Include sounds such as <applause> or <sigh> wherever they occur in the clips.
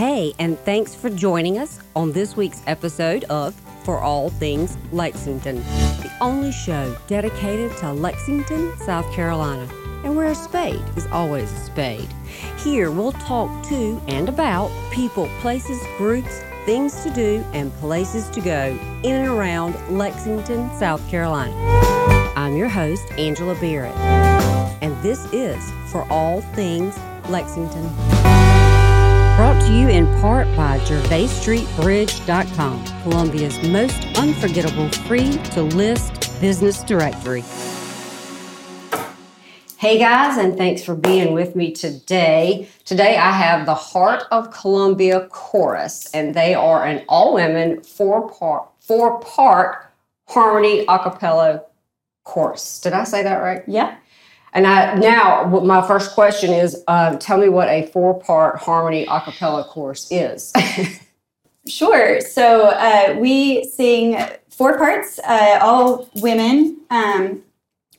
Hey, and thanks for joining us on this week's episode of For All Things Lexington, the only show dedicated to Lexington, South Carolina, and where a spade is always a spade. Here we'll talk to and about people, places, groups, things to do, and places to go in and around Lexington, South Carolina. I'm your host, Angela Barrett, and this is For All Things Lexington. Brought to you in part by GervaisStreetBridge.com, Columbia's most unforgettable free to list business directory. Hey guys, and thanks for being with me today. Today I have the Heart of Columbia Chorus, and they are an all women four part four part harmony a cappella chorus. Did I say that right? Yeah. And I now my first question is, uh, tell me what a four part harmony a cappella chorus is. <laughs> sure. So uh, we sing four parts, uh, all women um,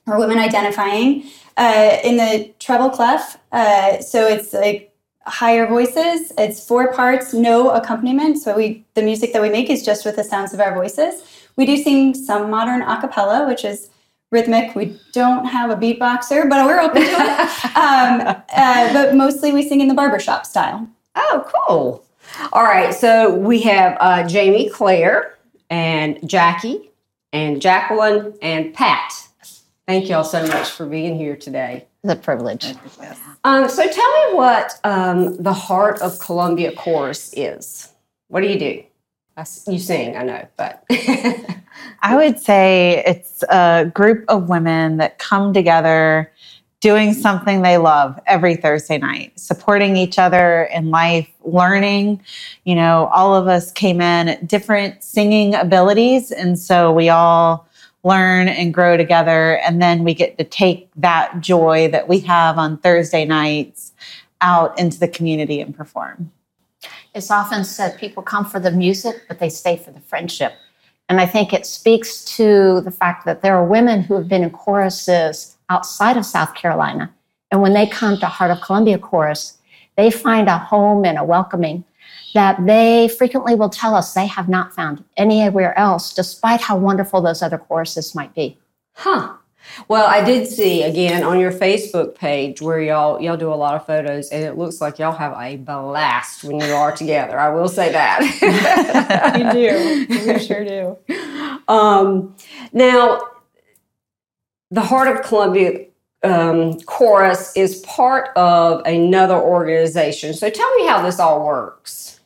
or women identifying uh, in the treble clef. Uh, so it's like higher voices. It's four parts, no accompaniment. So we the music that we make is just with the sounds of our voices. We do sing some modern a cappella, which is rhythmic. We don't have a beatboxer, but we're open to it. <laughs> um, uh, but mostly we sing in the barbershop style. Oh, cool. All right. So we have uh, Jamy Claire and Jackie and Jacqueline and Pat. Thank you all so much for being here today. It's a privilege. Um, so tell me what um, the Heart of Columbia Chorus is. What do you do? you sing, I know, but. <laughs> I would say it's a group of women that come together doing something they love every Thursday night, supporting each other in life, learning. You know, all of us came in different singing abilities. And so we all learn and grow together. And then we get to take that joy that we have on Thursday nights out into the community and perform. It's often said people come for the music, but they stay for the friendship. And I think it speaks to the fact that there are women who have been in choruses outside of South Carolina. And when they come to Heart of Columbia Chorus, they find a home and a welcoming that they frequently will tell us they have not found anywhere else, despite how wonderful those other choruses might be. Huh. Well, I did see again on your Facebook page where y'all y'all do a lot of photos, and it looks like y'all have a blast when you are together. I will say that. <laughs> we do. We sure do. Um, now, the Heart of Columbia um, Chorus is part of another organization. So tell me how this all works.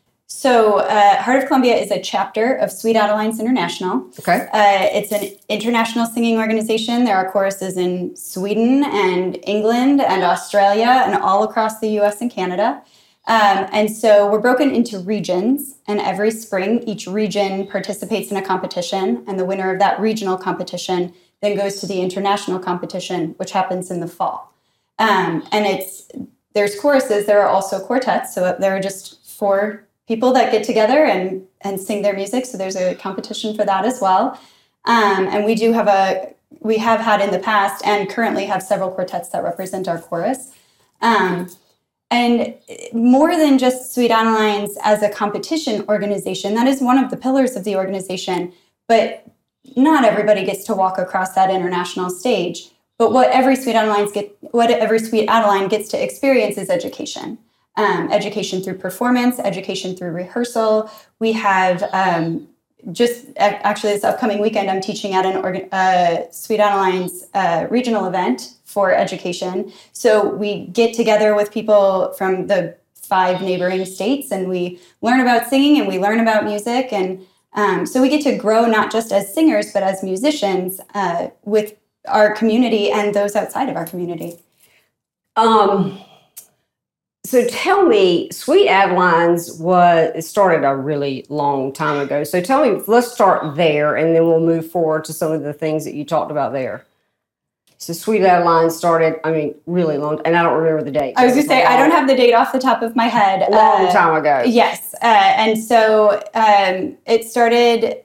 So, uh, Heart of Columbia is a chapter of Sweet Adelines International. Okay. Uh, it's an international singing organization. There are choruses in Sweden and England and Australia and all across the US and Canada. Um, and so we're broken into regions, and every spring, each region participates in a competition, and the winner of that regional competition then goes to the international competition, which happens in the fall. Um, and it's there's choruses. There are also quartets, so there are just four people that get together and and sing their music. So there's a competition for that as well. Um, and we do have a we have had in the past and currently have several quartets that represent our chorus. Um, and more than just Sweet Adelines as a competition organization, that is one of the pillars of the organization. But not everybody gets to walk across that international stage. But what every Sweet Adelines get, what every Sweet Adeline gets to experience is education um, education through performance, education through rehearsal. We have um, just actually this upcoming weekend, I'm teaching at an organ, uh, Sweet Adelines uh, regional event for education. So we get together with people from the five neighboring states and we learn about singing and we learn about music. And um, so we get to grow not just as singers, but as musicians uh, with our community and those outside of our community. Um, so tell me, Sweet Adelines was it started a really long time ago. So tell me, let's start there, and then we'll move forward to some of the things that you talked about there. So Sweet Adelines started, I mean, really long, and I don't remember the date. I was going to say I don't have the date off the top of my head. A long uh, time ago. Yes, uh, and so um, it started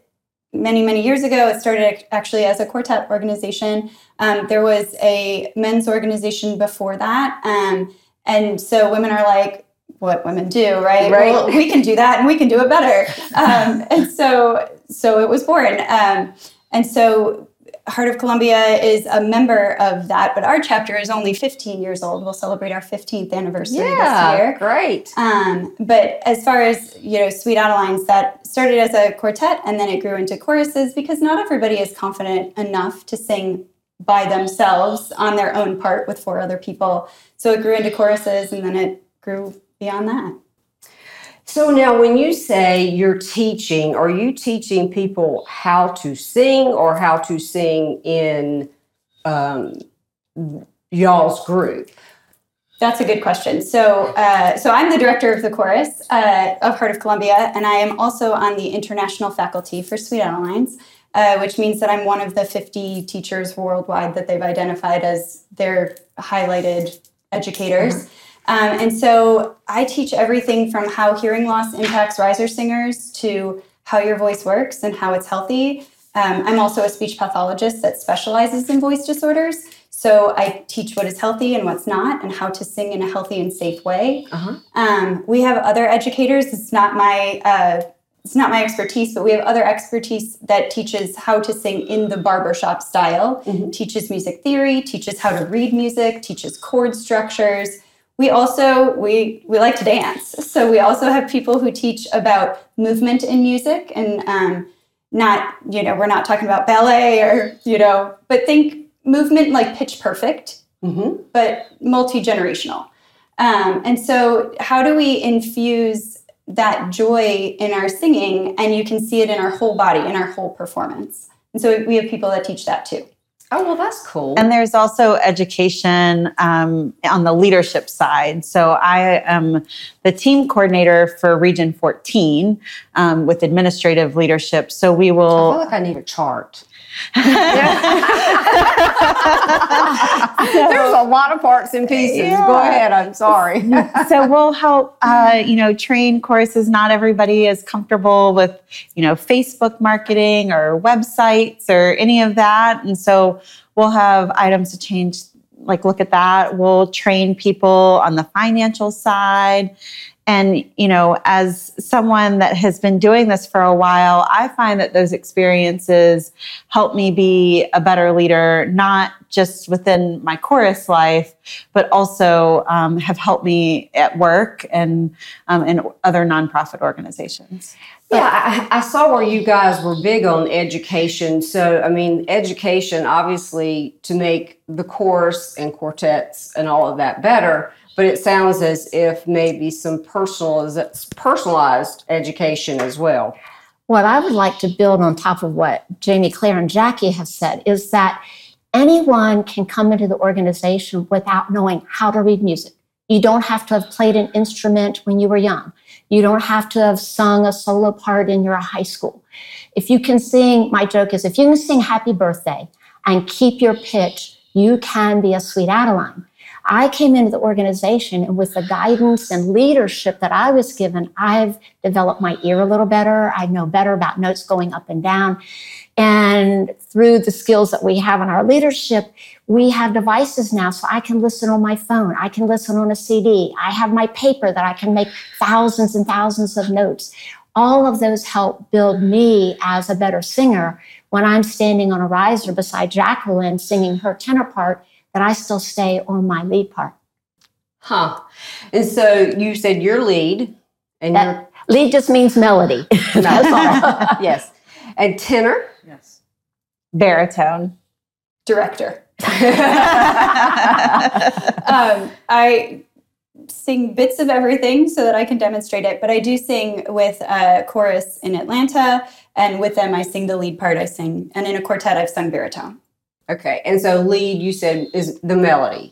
many many years ago. It started actually as a quartet organization. Um, there was a men's organization before that. Um, and so women are like, what women do, right? Right. Well, we can do that and we can do it better. <laughs> Um, and so, so it was born. Um, and so, Heart of Columbia is a member of that, but our chapter is only 15 years old. We'll celebrate our 15th anniversary this year. great. Um, but as far as you know, Sweet Adelines, that started as a quartet and then it grew into choruses because not everybody is confident enough to sing by themselves on their own part with four other people. So it grew into choruses and then it grew beyond that. So now, when you say you're teaching, are you teaching people how to sing or how to sing in um, y'all's group? That's a good question. So, uh, so I'm the director of the chorus uh, of Heart of Columbia, and I am also on the international faculty for Sweet Adelines, uh, which means that I'm one of the 50 teachers worldwide that they've identified as their highlighted educators. Um, and so I teach everything from how hearing loss impacts riser singers to how your voice works and how it's healthy. Um, I'm also a speech pathologist that specializes in voice disorders. So I teach what is healthy and what's not, and how to sing in a healthy and safe way. Uh-huh. Um, we have other educators. It's not my uh, it's not my expertise, but we have other expertise that teaches how to sing in the barbershop style, Mhm. teaches music theory, teaches how to read music, teaches chord structures. We also we we like to dance, so we also have people who teach about movement in music, and um, not you know we're not talking about ballet or you know, but think movement like pitch perfect Mm-hmm. but multi generational. Um, and so, how do we infuse that joy in our singing? And you can see it in our whole body, in our whole performance. And so, we have people that teach that too. Oh, well, that's cool. And there's also education um, on the leadership side. So I am the team coordinator for Region 14 um, with administrative leadership. So we will. I feel like I need a chart. There's a lot of parts and pieces. Go ahead. I'm sorry. <laughs> so we'll help uh, you know train courses not everybody is comfortable with you know facebook marketing or websites or any of that and so we'll have items to change like look at that we'll train people on the financial side and you know as someone that has been doing this for a while i find that those experiences help me be a better leader not just within my chorus life but also um, have helped me at work and um, in other nonprofit organizations. Yeah, I, I saw where you guys were big on education. So, I mean, education obviously to make the chorus and quartets and all of that better. But it sounds as if maybe some personalized, personalized education as well. What I would like to build on top of what Jamy, Claire, and Jackie have said is that anyone can come into the organization without knowing how to read music. You don't have to have played an instrument when you were young. You don't have to have sung a solo part in your high school. If you can sing, my joke is if you can sing happy birthday and keep your pitch, you can be a sweet Adeline. I came into the organization and with the guidance and leadership that I was given, I've developed my ear a little better. I know better about notes going up and down. And through the skills that we have in our leadership, we have devices now so I can listen on my phone. I can listen on a CD. I have my paper that I can make thousands and thousands of notes. All of those help build me as a better singer when I'm standing on a riser beside Jacqueline singing her tenor part, that I still stay on my lead part. Huh. And so you said your lead and That lead just means melody. <laughs> your That's all. <laughs> yes. And tenor. Yes. Baritone. Director. <laughs> um, I sing bits of everything so that I can demonstrate it, but I do sing with a chorus in Atlanta, and with them I sing the lead part. I sing, and in a quartet I've sung baritone. Okay. And so lead, you said, is the melody.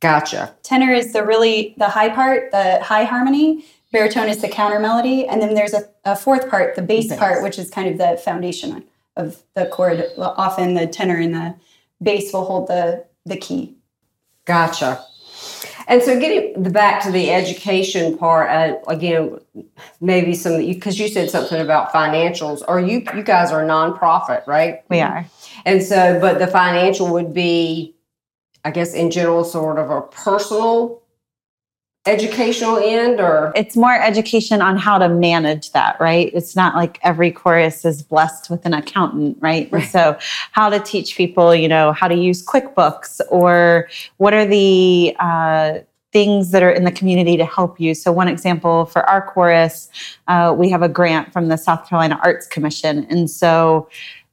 Gotcha. Tenor is the really the high part, the high harmony. Baritone is the counter melody, and then there's a, a fourth part, the bass, Bass. part, which is kind of the foundation of the chord. Often the tenor and the bass will hold the the key. Gotcha. And so getting back to the education part, uh, again, maybe some, because you said something about financials. Are you, you guys are a nonprofit, right? We are. And so, but the financial would be, I guess, in general, sort of a personal educational end or? it's more education on how to manage that, right? It's not like every chorus is blessed with an accountant, right? Right. so, how to teach people, you know, how to use QuickBooks or what are the uh, things that are in the community to help you. So, one example for our chorus, uh, we have a grant from the South Carolina Arts Commission. And so,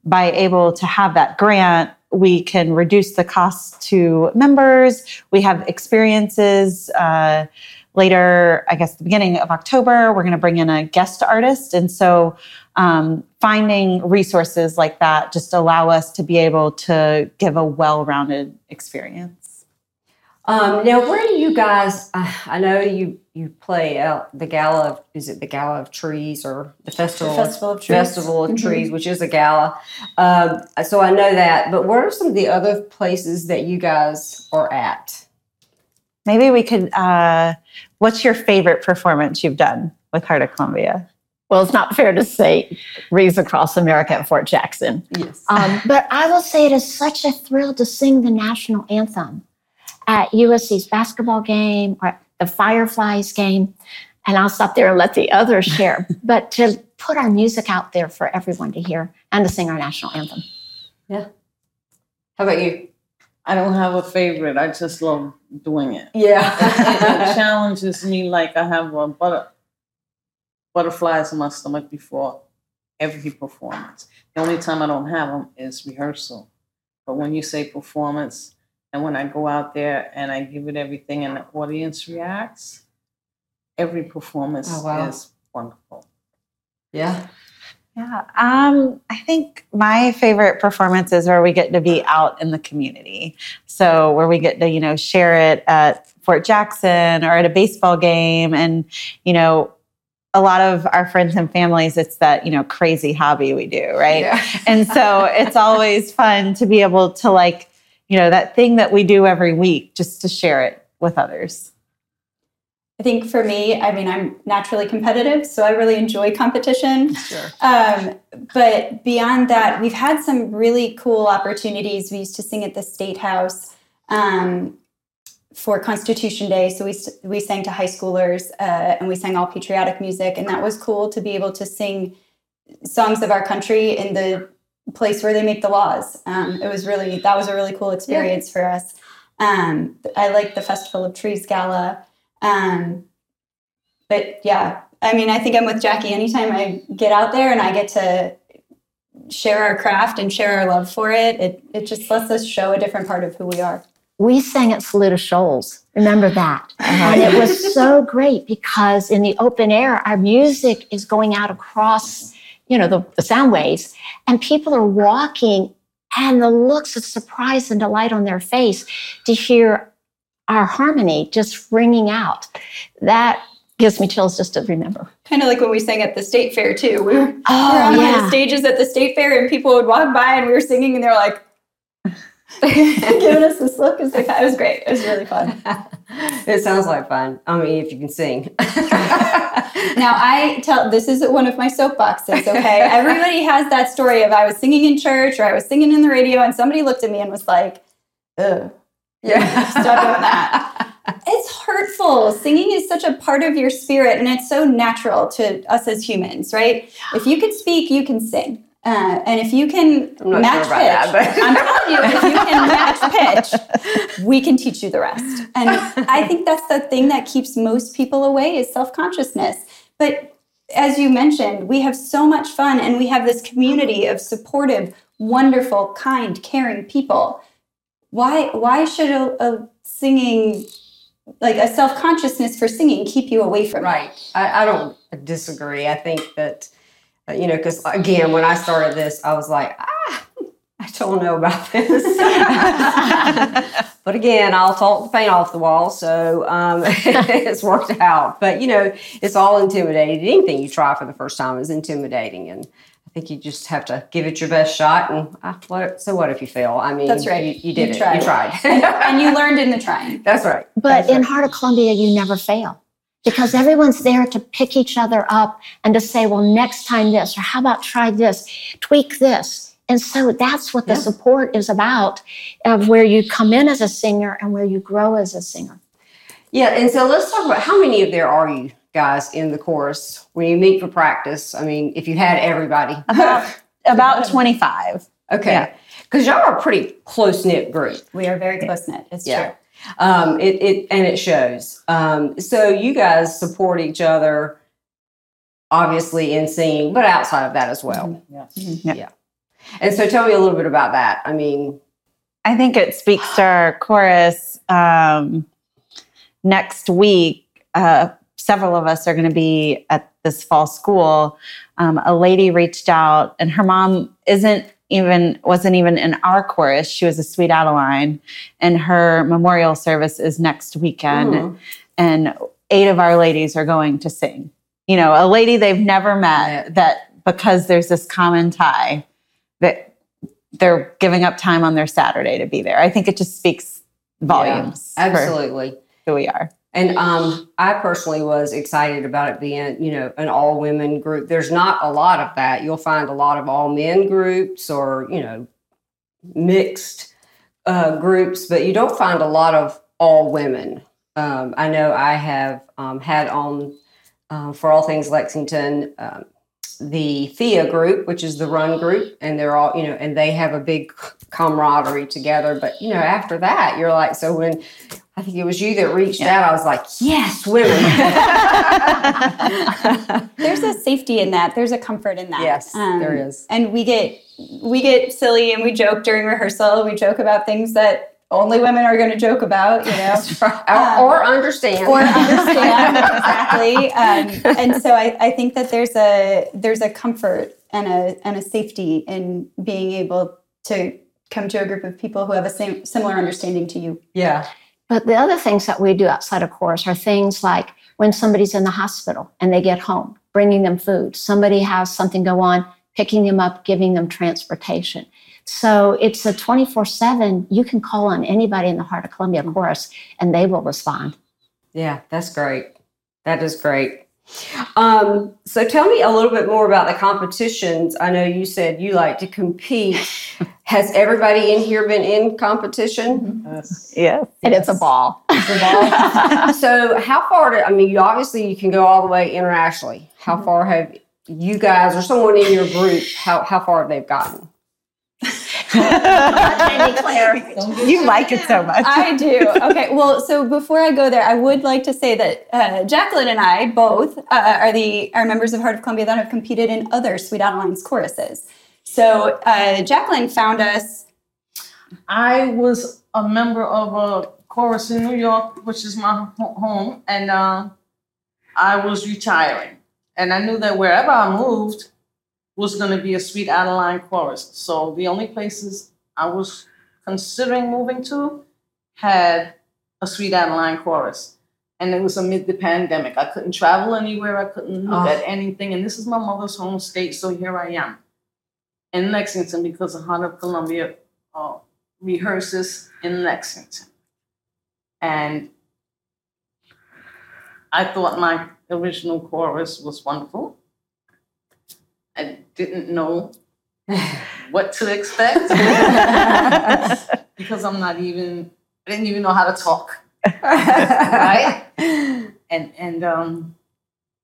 by able to have that grant, we can reduce the costs to members. We have experiences. Uh, later, I guess the beginning of October, we're going to bring in a guest artist. And so um, finding resources like that just allow us to be able to give a well-rounded experience. Um, now, where do you guys? Uh, I know you you play out the gala. Of, is it the gala of trees or the festival? Festival of Trees. Festival of Mhm. Trees, which is a gala. Um, so I know that. But where are some of the other places that you guys are at? Maybe we could, uh, what's your favorite performance you've done with Heart of Columbia? Well, it's not fair to say Wreaths Across America at Fort Jackson. Yes. Um, but I will say it is such a thrill to sing the national anthem at USC's basketball game or the Fireflies game. And I'll stop there and let the others share. <laughs> but to put our music out there for everyone to hear and to sing our national anthem. Yeah. How about you? I don't have a favorite. I just love doing it. Yeah. <laughs> it <laughs> challenges me like I have a butter, butterflies in my stomach before every performance. The only time I don't have them is rehearsal. But when you say performance, and when I go out there and I give it everything and the audience reacts, every performance Oh, wow. is wonderful. yeah. Yeah, um, I think my favorite performance is where we get to be out in the community. So where we get to, you know, share it at Fort Jackson or at a baseball game, and you know, a lot of our friends and families, it's that you know crazy hobby we do, right? Yeah. <laughs> <laughs> and so it's always fun to be able to like, you know, that thing that we do every week, just to share it with others. I think for me, I mean, I'm naturally competitive, so I really enjoy competition. Sure. Um, but beyond that, we've had some really cool opportunities. We used to sing at the State House um, for Constitution Day. So we, we sang to high schoolers uh, and we sang all patriotic music. And that was cool to be able to sing songs of our country in the place where they make the laws. Um, it was really, that was a really cool experience for us. Um, I like the Festival of Trees Gala. Um, but yeah, I mean, I think I'm with Jackie. Anytime I get out there and I get to share our craft and share our love for it, it, it just lets us show a different part of who we are. We sang at Saluda Shoals. Remember that? And it was so great because in the open air, our music is going out across, you know, the, the sound waves, and people are walking, and the looks of surprise and delight on their face to hear our harmony just ringing out. That gives me chills just to remember. Kind of like when we sang at the state fair too. We were, we were Oh, on of the stages at the state fair, and people would walk by, and we were singing, and they were like <laughs> giving us this look. It was, like, it was great. It was really fun. <laughs> it sounds like fun. I mean, if you can sing. <laughs> Now I tell this is one of my soapboxes. Okay, everybody has that story of I was singing in church or I was singing in the radio, and somebody looked at me and was like, "Ugh." yeah. Stop doing that. It's hurtful. Singing is such a part of your spirit, and it's so natural to us as humans, right? If you can speak, you can sing. Uh, and if you can match sure pitch, that, I'm telling you, if you can match <laughs> pitch, we can teach you the rest. And I think that's the thing that keeps most people away is self consciousness. But as you mentioned, we have so much fun, and we have this community of supportive, wonderful, kind, caring people. Why? Why should a, a singing, like a self consciousness for singing, keep you away from it? Right. I, I don't disagree. I think that, you know, because again, when I started this, I was like, ah, I don't know about this. <laughs> but again, I'll talk the paint off the wall. So um, <laughs> it's worked out. But, you know, it's all intimidating. Anything you try for the first time is intimidating. And I think you just have to give it your best shot. And ah, what, so what if you fail? I mean, That's right. You, you did You it. tried. You tried. and, and you learned in the trying. <laughs> That's right. But That's in right. Heart of Columbia, you never fail because everyone's there to pick each other up and to say, well, next time this, or how about try this, tweak this. And so that's what the Yeah. support is about of where you come in as a singer and where you grow as a singer. Yeah, and so let's talk about how many of there are you guys in the chorus when you meet for practice? I mean, if you had everybody. <laughs> About about 25. okay. yeah. Because y'all are a pretty close knit group. We are very close knit. It's Yeah. true. Um, it, it and it shows. Um, so you guys support each other, obviously in singing, but outside of that as well. Yes. Yeah. And so tell me a little bit about that. I mean, I think it speaks to our chorus. Um, next week, uh, several of us are going to be at this fall school. Um, a lady reached out, and her mom isn't even wasn't even in our chorus. She was a Sweet Adeline, and her memorial service is next weekend. mm, and eight of our ladies are going to sing. You know, a lady they've never met that because there's this common tie that they're giving up time on their Saturday to be there. I think it just speaks volumes yeah, absolutely. who we are. And um, I personally was excited about it being, you know, an all women group. There's not a lot of that. You'll find a lot of all men groups or, you know, mixed uh, groups, but you don't find a lot of all women. Um, I know I have um, had on uh, for all things Lexington um, the Thea group, which is the run group, and they're all, you know, and they have a big camaraderie together. But you know, after that, you're like, so when I think it was you that reached out, I was like, yes, women. <laughs> There's a safety in that. There's a comfort in that. Yes, Um, there is. And we get we get silly and we joke during rehearsal. We joke about things that only women are going to joke about. You know. or, or understand. or understand <laughs> exactly. Um, and so I, I think that there's a there's a comfort and a and a safety in being able to come to a group of people who have a same similar understanding to you. yeah. But the other things that we do outside of chorus are things like when somebody's in the hospital and they get home, bringing them food. Somebody has something go on, picking them up, giving them transportation. So it's a 24 7. You can call on anybody in the Heart of Columbia chorus and they will respond. Yeah, that's great. That is great. Um, so tell me a little bit more about the competitions. I know you said you like to compete. <laughs> Has everybody in here been in competition? Yes. Yes. And it's a ball. <laughs> so how far do I mean you obviously you can go all the way internationally. How far have you guys or someone in your group how how far have they gotten? You like it so much. I do. Okay. Well, so before I go there, I would like to say that uh, Jacqueline and I both uh, are the are members of Heart of Columbia that have competed in other Sweet Adeline's choruses. So uh, Jacqueline found us. I was a member of a chorus in New York, which is my home, and uh, I was retiring. And I knew that wherever I moved was going to be a Sweet Adeline chorus. So the only places I was considering moving to had a Sweet Adeline chorus. And it was amid the pandemic. I couldn't travel anywhere, I couldn't look Oh. at anything. And this is my mother's home state, so here I am in Lexington because the Heart of Columbia uh, rehearses in Lexington. And I thought my original chorus was wonderful. I didn't know what to expect <laughs> because I'm not even, I didn't even know how to talk, <laughs> right? And, and, um,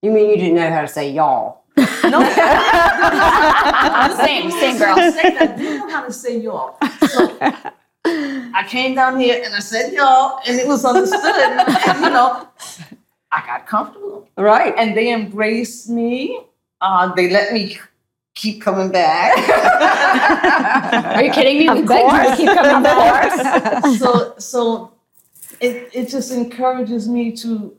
You mean you didn't know how to say y'all? no. <laughs> Same, same girl. I say that. I didn't know how to say y'all. So I came down here and I said y'all, and it was understood. And, you know, I got comfortable. Right. And they embraced me. Uh, they let me keep coming back. <laughs> Are you kidding me? We begged you to keep coming back. so so it, it just encourages me to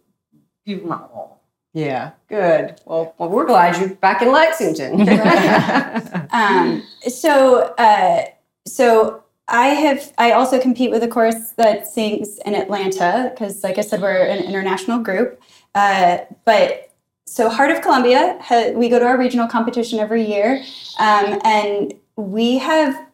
give my all. Yeah, good. Well, well, we're glad you're back in Lexington. <laughs> Um, so, uh, so I have. I also compete with a chorus that sings in Atlanta because, like I said, we're an international group. Uh, but so Heart of Columbia, we go to our regional competition every year, um, and we have.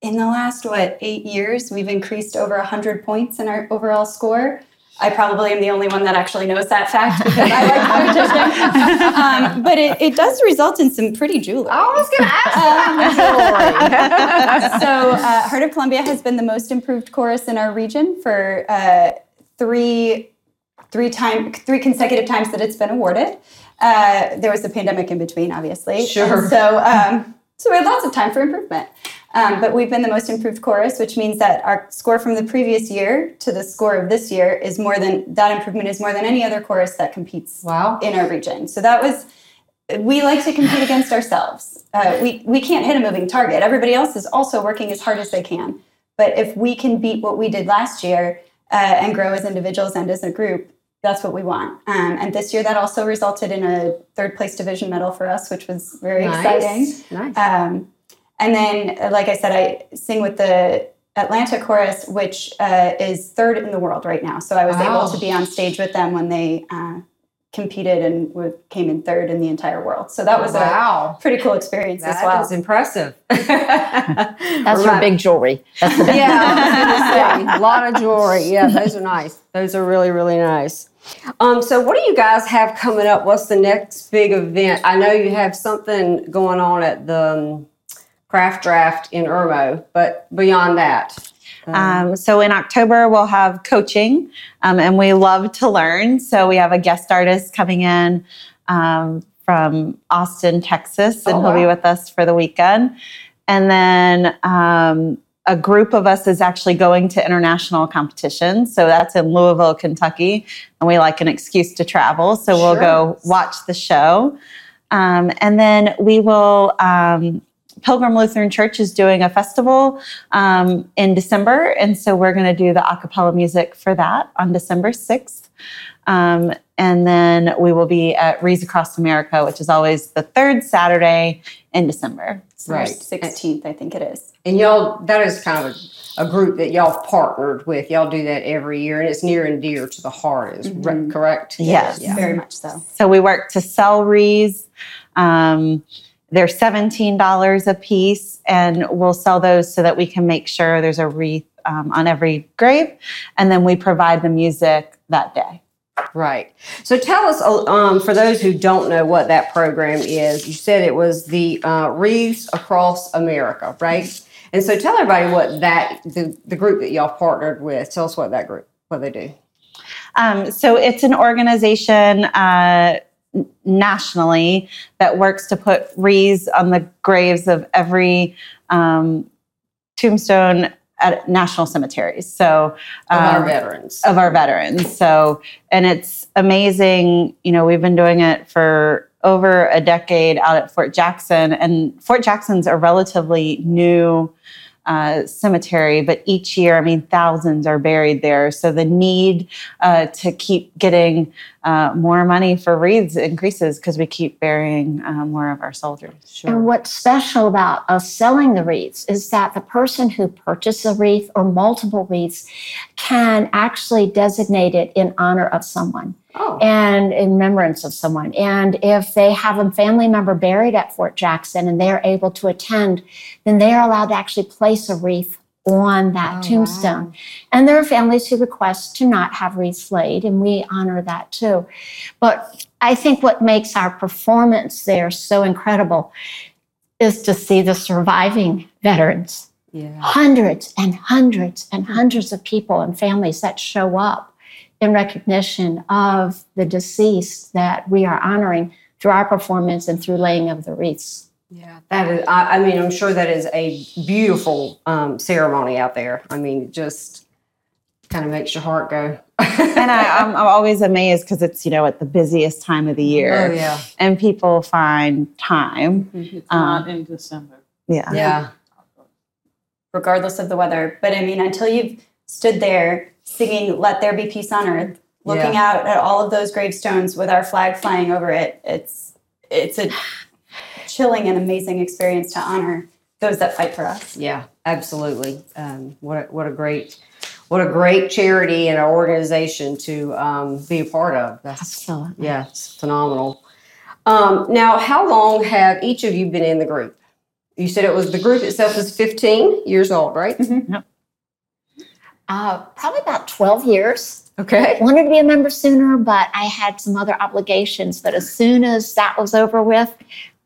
In the last what eight years, we've increased over hundred points in our overall score. I probably am the only one that actually knows that fact because I like competition. <laughs> um, but it, it does result in some pretty jewelry. I was going to ask that. <laughs> so uh, Heart of Columbia has been the most improved chorus in our region for uh, three three time three consecutive times that it's been awarded. Uh, there was a pandemic in between, obviously. Sure. And so um, so we had lots of time for improvement. Um, but we've been the most improved chorus, which means that our score from the previous year to the score of this year is more than that improvement is more than any other chorus that competes Wow. in our region. So that was we like to compete against ourselves. Uh, we we can't hit a moving target. Everybody else is also working as hard as they can. But if we can beat what we did last year uh, and grow as individuals and as a group, that's what we want. Um, and this year, that also resulted in a third place division medal for us, which was very exciting. Nice. Nice. Um, and then, uh, like I said, I sing with the Atlanta Chorus, which uh, is third in the world right now. So I was Wow. able to be on stage with them when they uh, competed and w- came in third in the entire world. So that was wow. a pretty cool experience as That well. is impressive. <laughs> That's your big jewelry. That's the big Yeah, I was say, a lot of jewelry. Yeah, those are nice. Those are really, really nice. Um, so, what do you guys have coming up? What's the next big event? I know you have something going on at the um, craft draft in Irmo, but beyond that, Um, so in October, we'll have coaching, um, and we love to learn. So we have a guest artist coming in um, from Austin, Texas, and Oh, he'll be with us for the weekend. And then um, a group of us is actually going to international competitions. So that's in Louisville, Kentucky, and we like an excuse to travel. So we'll Sure. go watch the show. Um, and then we will. Um, Pilgrim Lutheran Church is doing a festival um, in December, and so we're going to do the a cappella music for that on December 6th. Um, and then we will be at Wreaths Across America, which is always the third Saturday in December. Right. Right. 16th, I think it is. and y'all, that is kind of a, a group that y'all partnered with. Y'all do that every year, and it's near and dear to the heart. Is re- Mhm. correct? Yes. Yeah. Very much so. So we work to sell wreaths. Um, they're $17 a piece, and we'll sell those so that we can make sure there's a wreath um, on every grave. And then we provide the music that day. Right. So tell us, uh, um, for those who don't know what that program is, you said it was the uh, Across America, right? And so tell everybody what that, the, the group that y'all partnered with, tell us what that group, what they do. Um, so it's an organization uh, nationally that works to put wreaths on the graves of every um, tombstone at national cemeteries. So Of our um, veterans. of our veterans. So, and it's amazing. You know, we've been doing it for over a decade out at Fort Jackson, and Fort Jackson's a relatively new uh, cemetery, but each year, I mean, thousands are buried there. So the need uh, to keep getting uh, more money for wreaths increases because we keep burying uh, more of our soldiers. And what's special about us selling the wreaths is that the person who purchased a wreath or multiple wreaths can actually designate it in honor of someone Oh, and in remembrance of someone. And if they have a family member buried at Fort Jackson and they're able to attend, then they are allowed to actually place a wreath on that Oh, tombstone. wow. And there are families who request to not have wreaths laid, and we honor that too. But I think what makes our performance there so incredible is to see the surviving veterans yeah. hundreds and hundreds and hundreds of people and families that show up in recognition of the deceased that we are honoring through our performance and through laying of the wreaths. Yeah, that is. I, I mean, I'm sure that is a beautiful um, ceremony out there. I mean, it just kind of makes your heart go. And I, I'm, I'm always amazed because it's, you know, at the busiest time of the year. Oh yeah, And people find time. It's Um, not in December. Yeah. yeah. regardless of the weather. But I mean, until you've stood there singing "Let There Be Peace on Earth," looking out at all of those gravestones with our flag flying over it, it's it's a chilling and amazing experience to honor those that fight for us. Yeah, absolutely. Um, what a, what a great what a great charity and organization to um, be a part of. That's Absolutely. yeah, it's phenomenal. Um, now, how long have each of you been in the group? You said it was the group itself is 15 years old, right? Uh, probably about 12 years. Okay. I Wanted to be a member sooner, but I had some other obligations. But as soon as that was over with,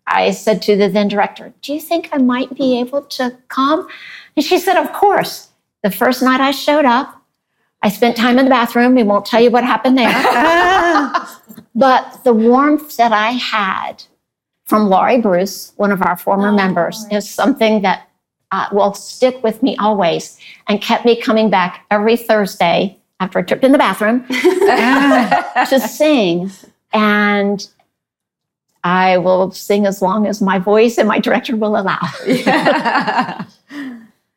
I said to the then director, Do you think I might be able to come? And she said, Of course. The first night I showed up, I spent time in the bathroom. We won't tell you what happened there. <laughs> but the warmth that I had from Laurie Bruce, one of our former members, is something that uh, will stick with me always and kept me coming back every Thursday after a trip in the bathroom <laughs> to sing. And I will sing as long as my voice and my director will allow.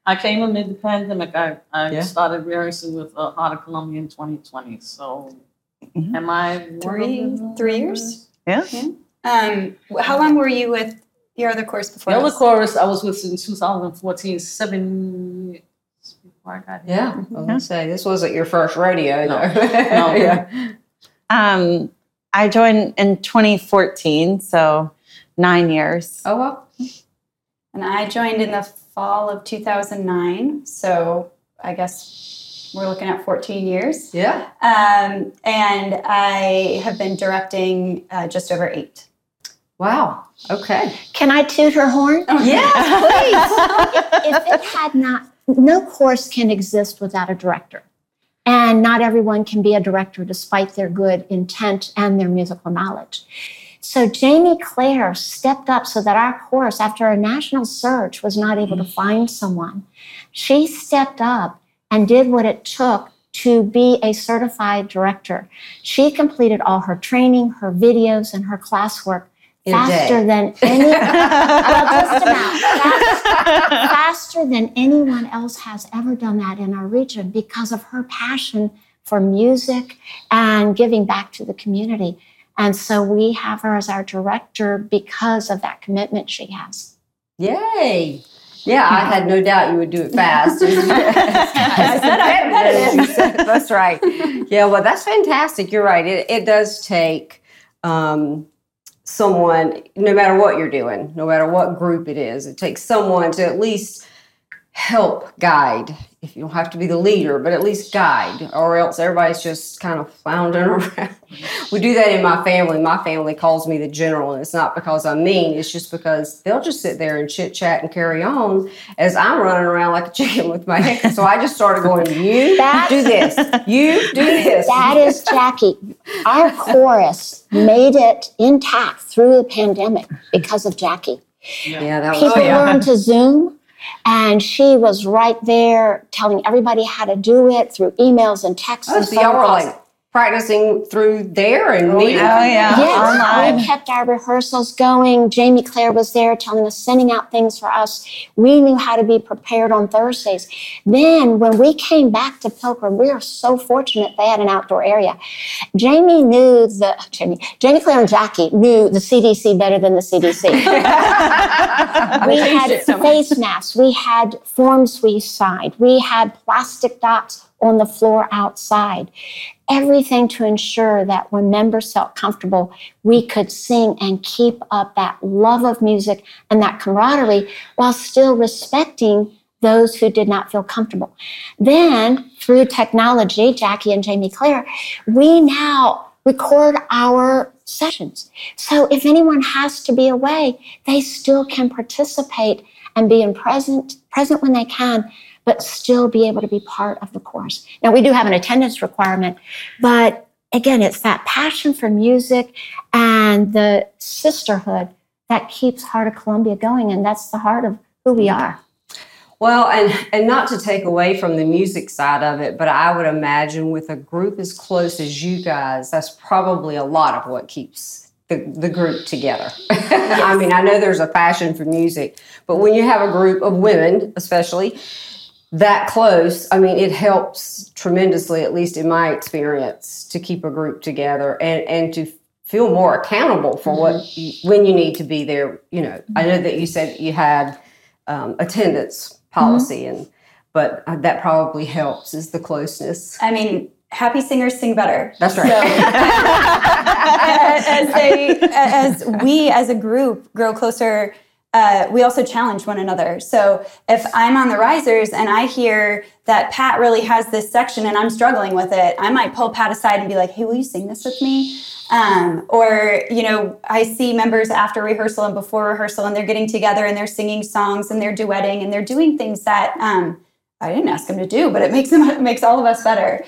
I came amid the pandemic. I, I Yeah. started rehearsing with uh, Heart of Columbia in 2020. So, Mhm. am I Three- three years? Yeah. Um, how long were you with your other course before? The other this? chorus I was with in 2014, seven years before I got here. Yeah, I was gonna say this wasn't your first radio. No. No. <laughs> yeah. Um, I joined in 2014, so nine years. Oh well. And I joined in the fall of 2009. So I guess we're looking at 14 years. Yeah. Um, and I have been directing uh, just over eight. Wow. Okay. Can I toot her horn? Oh, yes, please. <laughs> If if it had not, no course can exist without a director. And not everyone can be a director despite their good intent and their musical knowledge. So Jamy Claire stepped up so that our course, after a national search, was not able to find someone. She stepped up and did what it took to be a certified director. She completed all her training, her videos, and her classwork A day. faster than any <laughs> well, just about. Fast- faster than anyone else has ever done that in our region because of her passion for music and giving back to the community. And so we have her as our director because of that commitment she has. Yay. Yeah, I had no doubt you would do it fast. <laughs> I said I'm that's right. Yeah, well, that's fantastic. You're right. It, it does take um, someone, no matter what you're doing, no matter what group it is, it takes someone to at least help guide. If you don't have to be the leader, but at least guide, or else everybody's just kind of floundering <laughs> around. We do that in my family. My family calls me the general, and it's not because I'm mean. It's just because they'll just sit there and chit chat and carry on as I'm running around like a <laughs> chicken with my head. So I just started going, "You That's- do this. You do this." That is Jackie. Our <laughs> chorus made it intact through the pandemic because of Jackie. yeah, that was People learned to Zoom, and she was right there telling everybody how to do it through emails and texts. Oh, and so y'all were calls. like practicing through there and meeting. Oh, yeah. Yes, Online. we kept our rehearsals going. Jamy Claire was there telling us, sending out things for us. We knew how to be prepared on Thursdays. Then, when we came back to Pilgrim, we are so fortunate they had an outdoor area. Jamy knew the Jamy, Jamy Claire and Jackie knew the CDC better than the CDC. <laughs> <laughs> we had face masks. We had forms we signed. We had plastic dots on the floor outside. Everything to ensure that when members felt comfortable, we could sing and keep up that love of music and that camaraderie while still respecting those who did not feel comfortable. Then, through technology, Jackie and Jamy Claire, we now record our sessions. So if anyone has to be away, they still can participate and be in present present when they can, but still be able to be part of the course. Now we do have an attendance requirement, but again, it's that passion for music and the sisterhood that keeps Heart of Columbia going, and that's the heart of who we are. Well, and and not to take away from the music side of it, but I would imagine with a group as close as you guys, that's probably a lot of what keeps the, the group together. <laughs> I mean, I know there's a passion for music, but when you have a group of women, especially that close, I mean, it helps tremendously, at least in my experience, to keep a group together and and to feel more accountable for what you, when you need to be there. You know, I know that you said you had um, attendance policy and but uh, that probably helps is the closeness. I mean, happy singers sing better. that's right. <laughs> As they as we as a group grow closer uh, we also challenge one another so if i'm on the risers and i hear that pat really has this section and i'm struggling with it i might pull pat aside and be like hey will you sing this with me um, or you know i see members after rehearsal and before rehearsal and they're getting together and they're singing songs and they're duetting and they're doing things that um, I didn't ask them to do, but it makes them it <laughs> makes all of us better.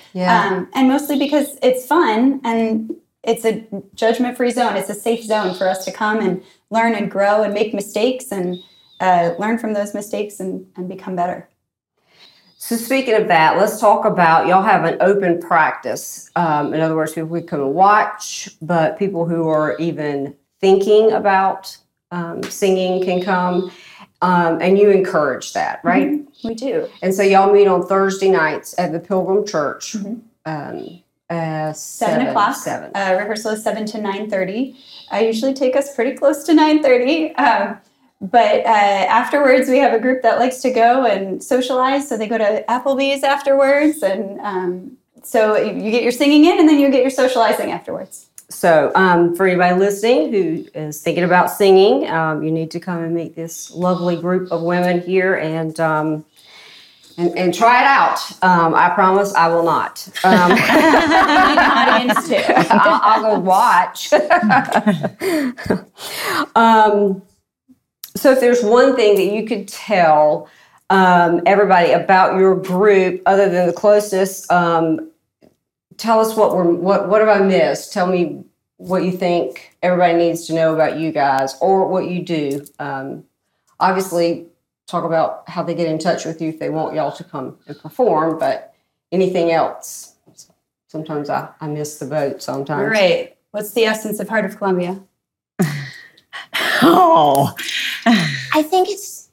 Um, and mostly because it's fun and it's a judgment free zone. It's a safe zone for us to come and learn and grow and make mistakes and uh, learn from those mistakes and, and become better. So speaking of that, let's talk about y'all have an open practice. Um, in other words, people who come watch, but people who are even thinking about um, singing can come, um, and you encourage that, right? We do. And so y'all meet on Thursday nights at the Pilgrim Church. Mhm. Um, uh, Seven, o'clock. Seven. Uh, rehearsal is seven to nine thirty. I usually take us pretty close to nine thirty. Um, but uh, afterwards, we have a group that likes to go and socialize. So they go to Applebee's afterwards, and um, so you get your singing in, and then you get your socializing afterwards. So, um, for anybody listening who is thinking about singing, um, you need to come and meet this lovely group of women here and um, and, and try it out. Um, I promise I will not. Um, <laughs> audience too. <laughs> I'll, I'll go watch. <laughs> um, so, if there's one thing that you could tell um, everybody about your group, other than the closeness, um, tell us what we're what what have I missed? Tell me what you think everybody needs to know about you guys or what you do. Um, obviously, talk about how they get in touch with you if they want y'all to come and perform. But anything else? Sometimes I, I miss the boat. Sometimes. Great. What's the essence of Heart of Columbia? <laughs> Oh, I think it's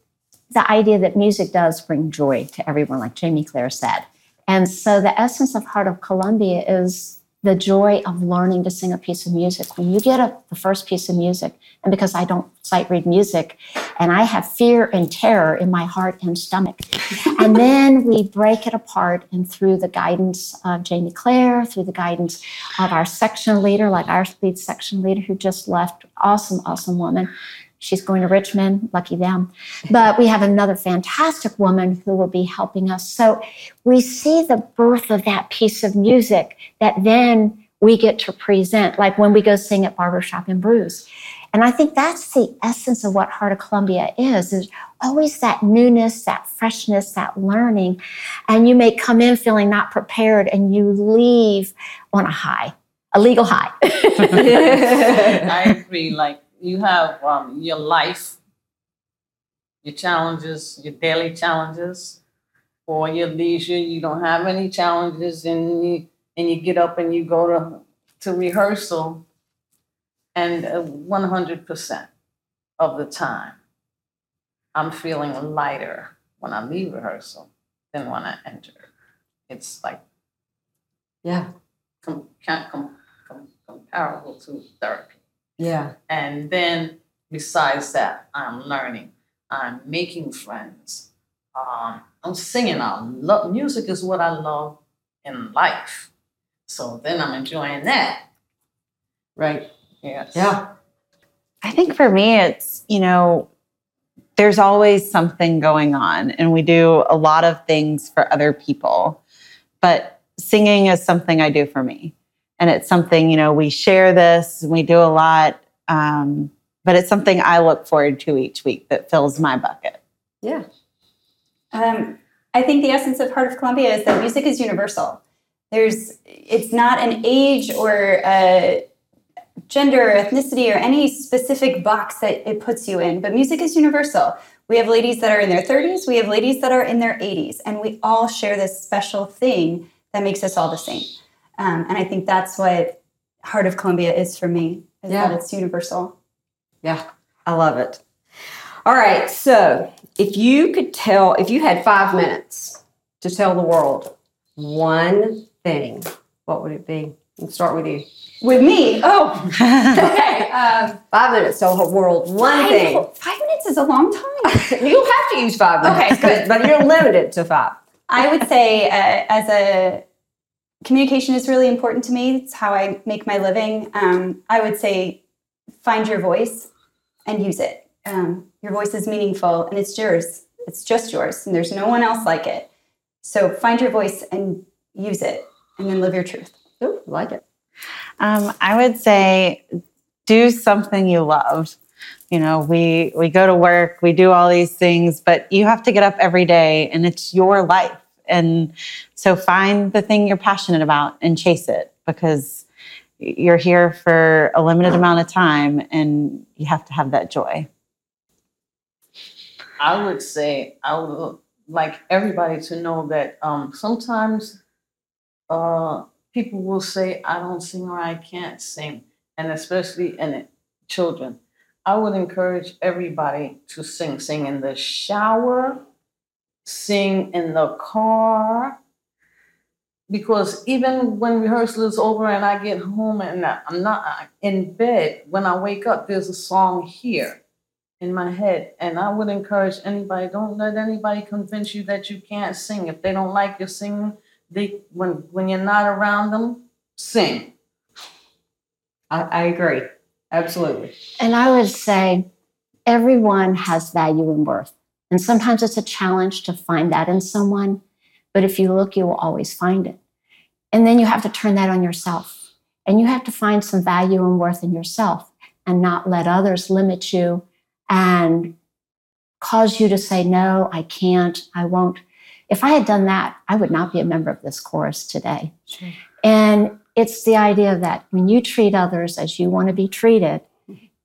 the idea that music does bring joy to everyone, like Jamy Claire said. And so the essence of Heart of Columbia is the joy of learning to sing a piece of music. When you get a, the first piece of music, and because I don't sight read music, and I have fear and terror in my heart and stomach, <laughs> and then we break it apart, and through the guidance of Jamy Claire, through the guidance of our section leader, like our lead section leader who just left, awesome, awesome woman. She's going to Richmond, lucky them. But we have another fantastic woman who will be helping us. So we see the birth of that piece of music that then we get to present, like when we go sing at Barbershop and Brews. And I think that's the essence of what Heart of Columbia is, is always that newness, that freshness, that learning. And you may come in feeling not prepared and you leave on a high, a legal high. <laughs> I agree. Like you have um, your life, your challenges, your daily challenges, or your leisure. You don't have any challenges, and you and you get up and you go to to rehearsal, and one hundred percent of the time, I'm feeling lighter when I leave rehearsal than when I enter. It's like Yeah. com- can't com- com- comparable to therapy. Yeah. And then besides that, I'm learning. I'm making friends. Um, I'm singing. I love music is what I love in life. So then I'm enjoying that. Right. Yes. Yeah. I think for me, it's, you know, there's always something going on, and we do a lot of things for other people. But singing is something I do for me. And it's something, you know, we share this, we do a lot, um, but it's something I look forward to each week that fills my bucket. Yeah. Um, I think the essence of Heart of Columbia is that music is universal. There's, it's not an age or a gender or ethnicity or any specific box that it puts you in, but music is universal. We have ladies that are in their 30s, we have ladies that are in their 80s, and we all share this special thing that makes us all the same. Um, and I think that's what Heart of Columbia is for me, is Yeah. that it's universal. Yeah. I love it. All right. So, if you could tell, if you had five minutes to tell the world one thing, what would it be? Let's start with you. With me, oh, <laughs> okay. Um, Five minutes to tell the world one five, thing. five minutes is a long time. <laughs> You don't have to use five minutes. Okay, good. But you're limited to five. I would say, uh, as a communication is really important to me. It's how I make my living. Um, I would say, find your voice and use it. Um, your voice is meaningful and it's yours. It's just yours, and there's no one else like it. So find your voice and use it, and then live your truth. Like it. Um, I would say do something you love. You know, we we go to work, we do all these things, but you have to get up every day and it's your life. And so find the thing you're passionate about and chase it because you're here for a limited amount of time and you have to have that joy. I would say I would like everybody to know that um, sometimes uh, people will say, I don't sing or I can't sing, and especially in it, children. I would encourage everybody to sing. Sing in the shower, sing in the car. Because even when rehearsal is over and I get home and I'm not uh, in bed, when I wake up, there's a song here in my head. And I would encourage anybody, don't let anybody convince you that you can't sing. If they don't like your singing, they when when you're not around them, sing. I, I agree. Absolutely. And I would say everyone has value and worth. And sometimes it's a challenge to find that in someone. But if you look, you will always find it. And then you have to turn that on yourself. And you have to find some value and worth in yourself and not let others limit you and cause you to say, no, I can't, I won't. If I had done that, I would not be a member of this chorus today. Sure. And it's the idea that when you treat others as you want to be treated,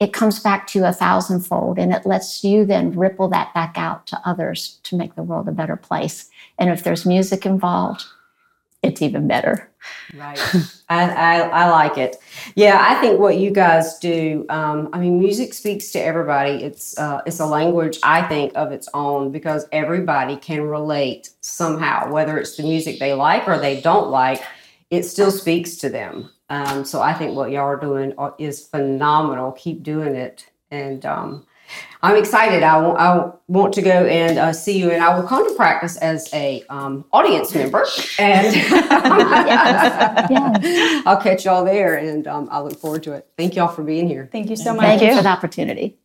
it comes back to you a thousandfold and it lets you then ripple that back out to others to make the world a better place. And if there's music involved, it's even better. Right. I, I, I like it. Yeah, I think what you guys do. Um, I mean, music speaks to everybody. It's uh, it's a language I think of its own because everybody can relate somehow, whether it's the music they like or they don't like. It still speaks to them. Um, so I think what y'all are doing uh, is phenomenal. Keep doing it, and um, I'm excited. I want, to go and uh, see you, and I will come to practice as a um, audience member, and <laughs> Yes, yes. <laughs> I'll catch y'all there, and um, I look forward to it. Thank y'all for being here. Thank you so much. Thank you for the opportunity.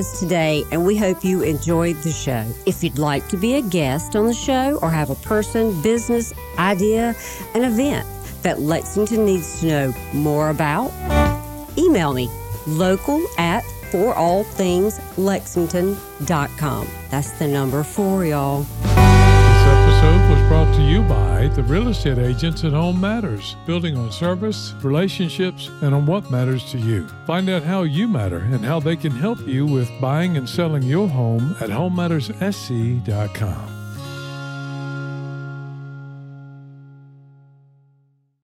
Us today, and we hope you enjoyed the show. If you'd like to be a guest on the show or have a person, business, idea, an event that Lexington needs to know more about, email me local at forallthingslexington.com. That's the number for y'all. Brought to you by the real estate agents at Home Matters, building on service, relationships, and on what matters to you. Find out how you matter and how they can help you with buying and selling your home at homematterssc.com.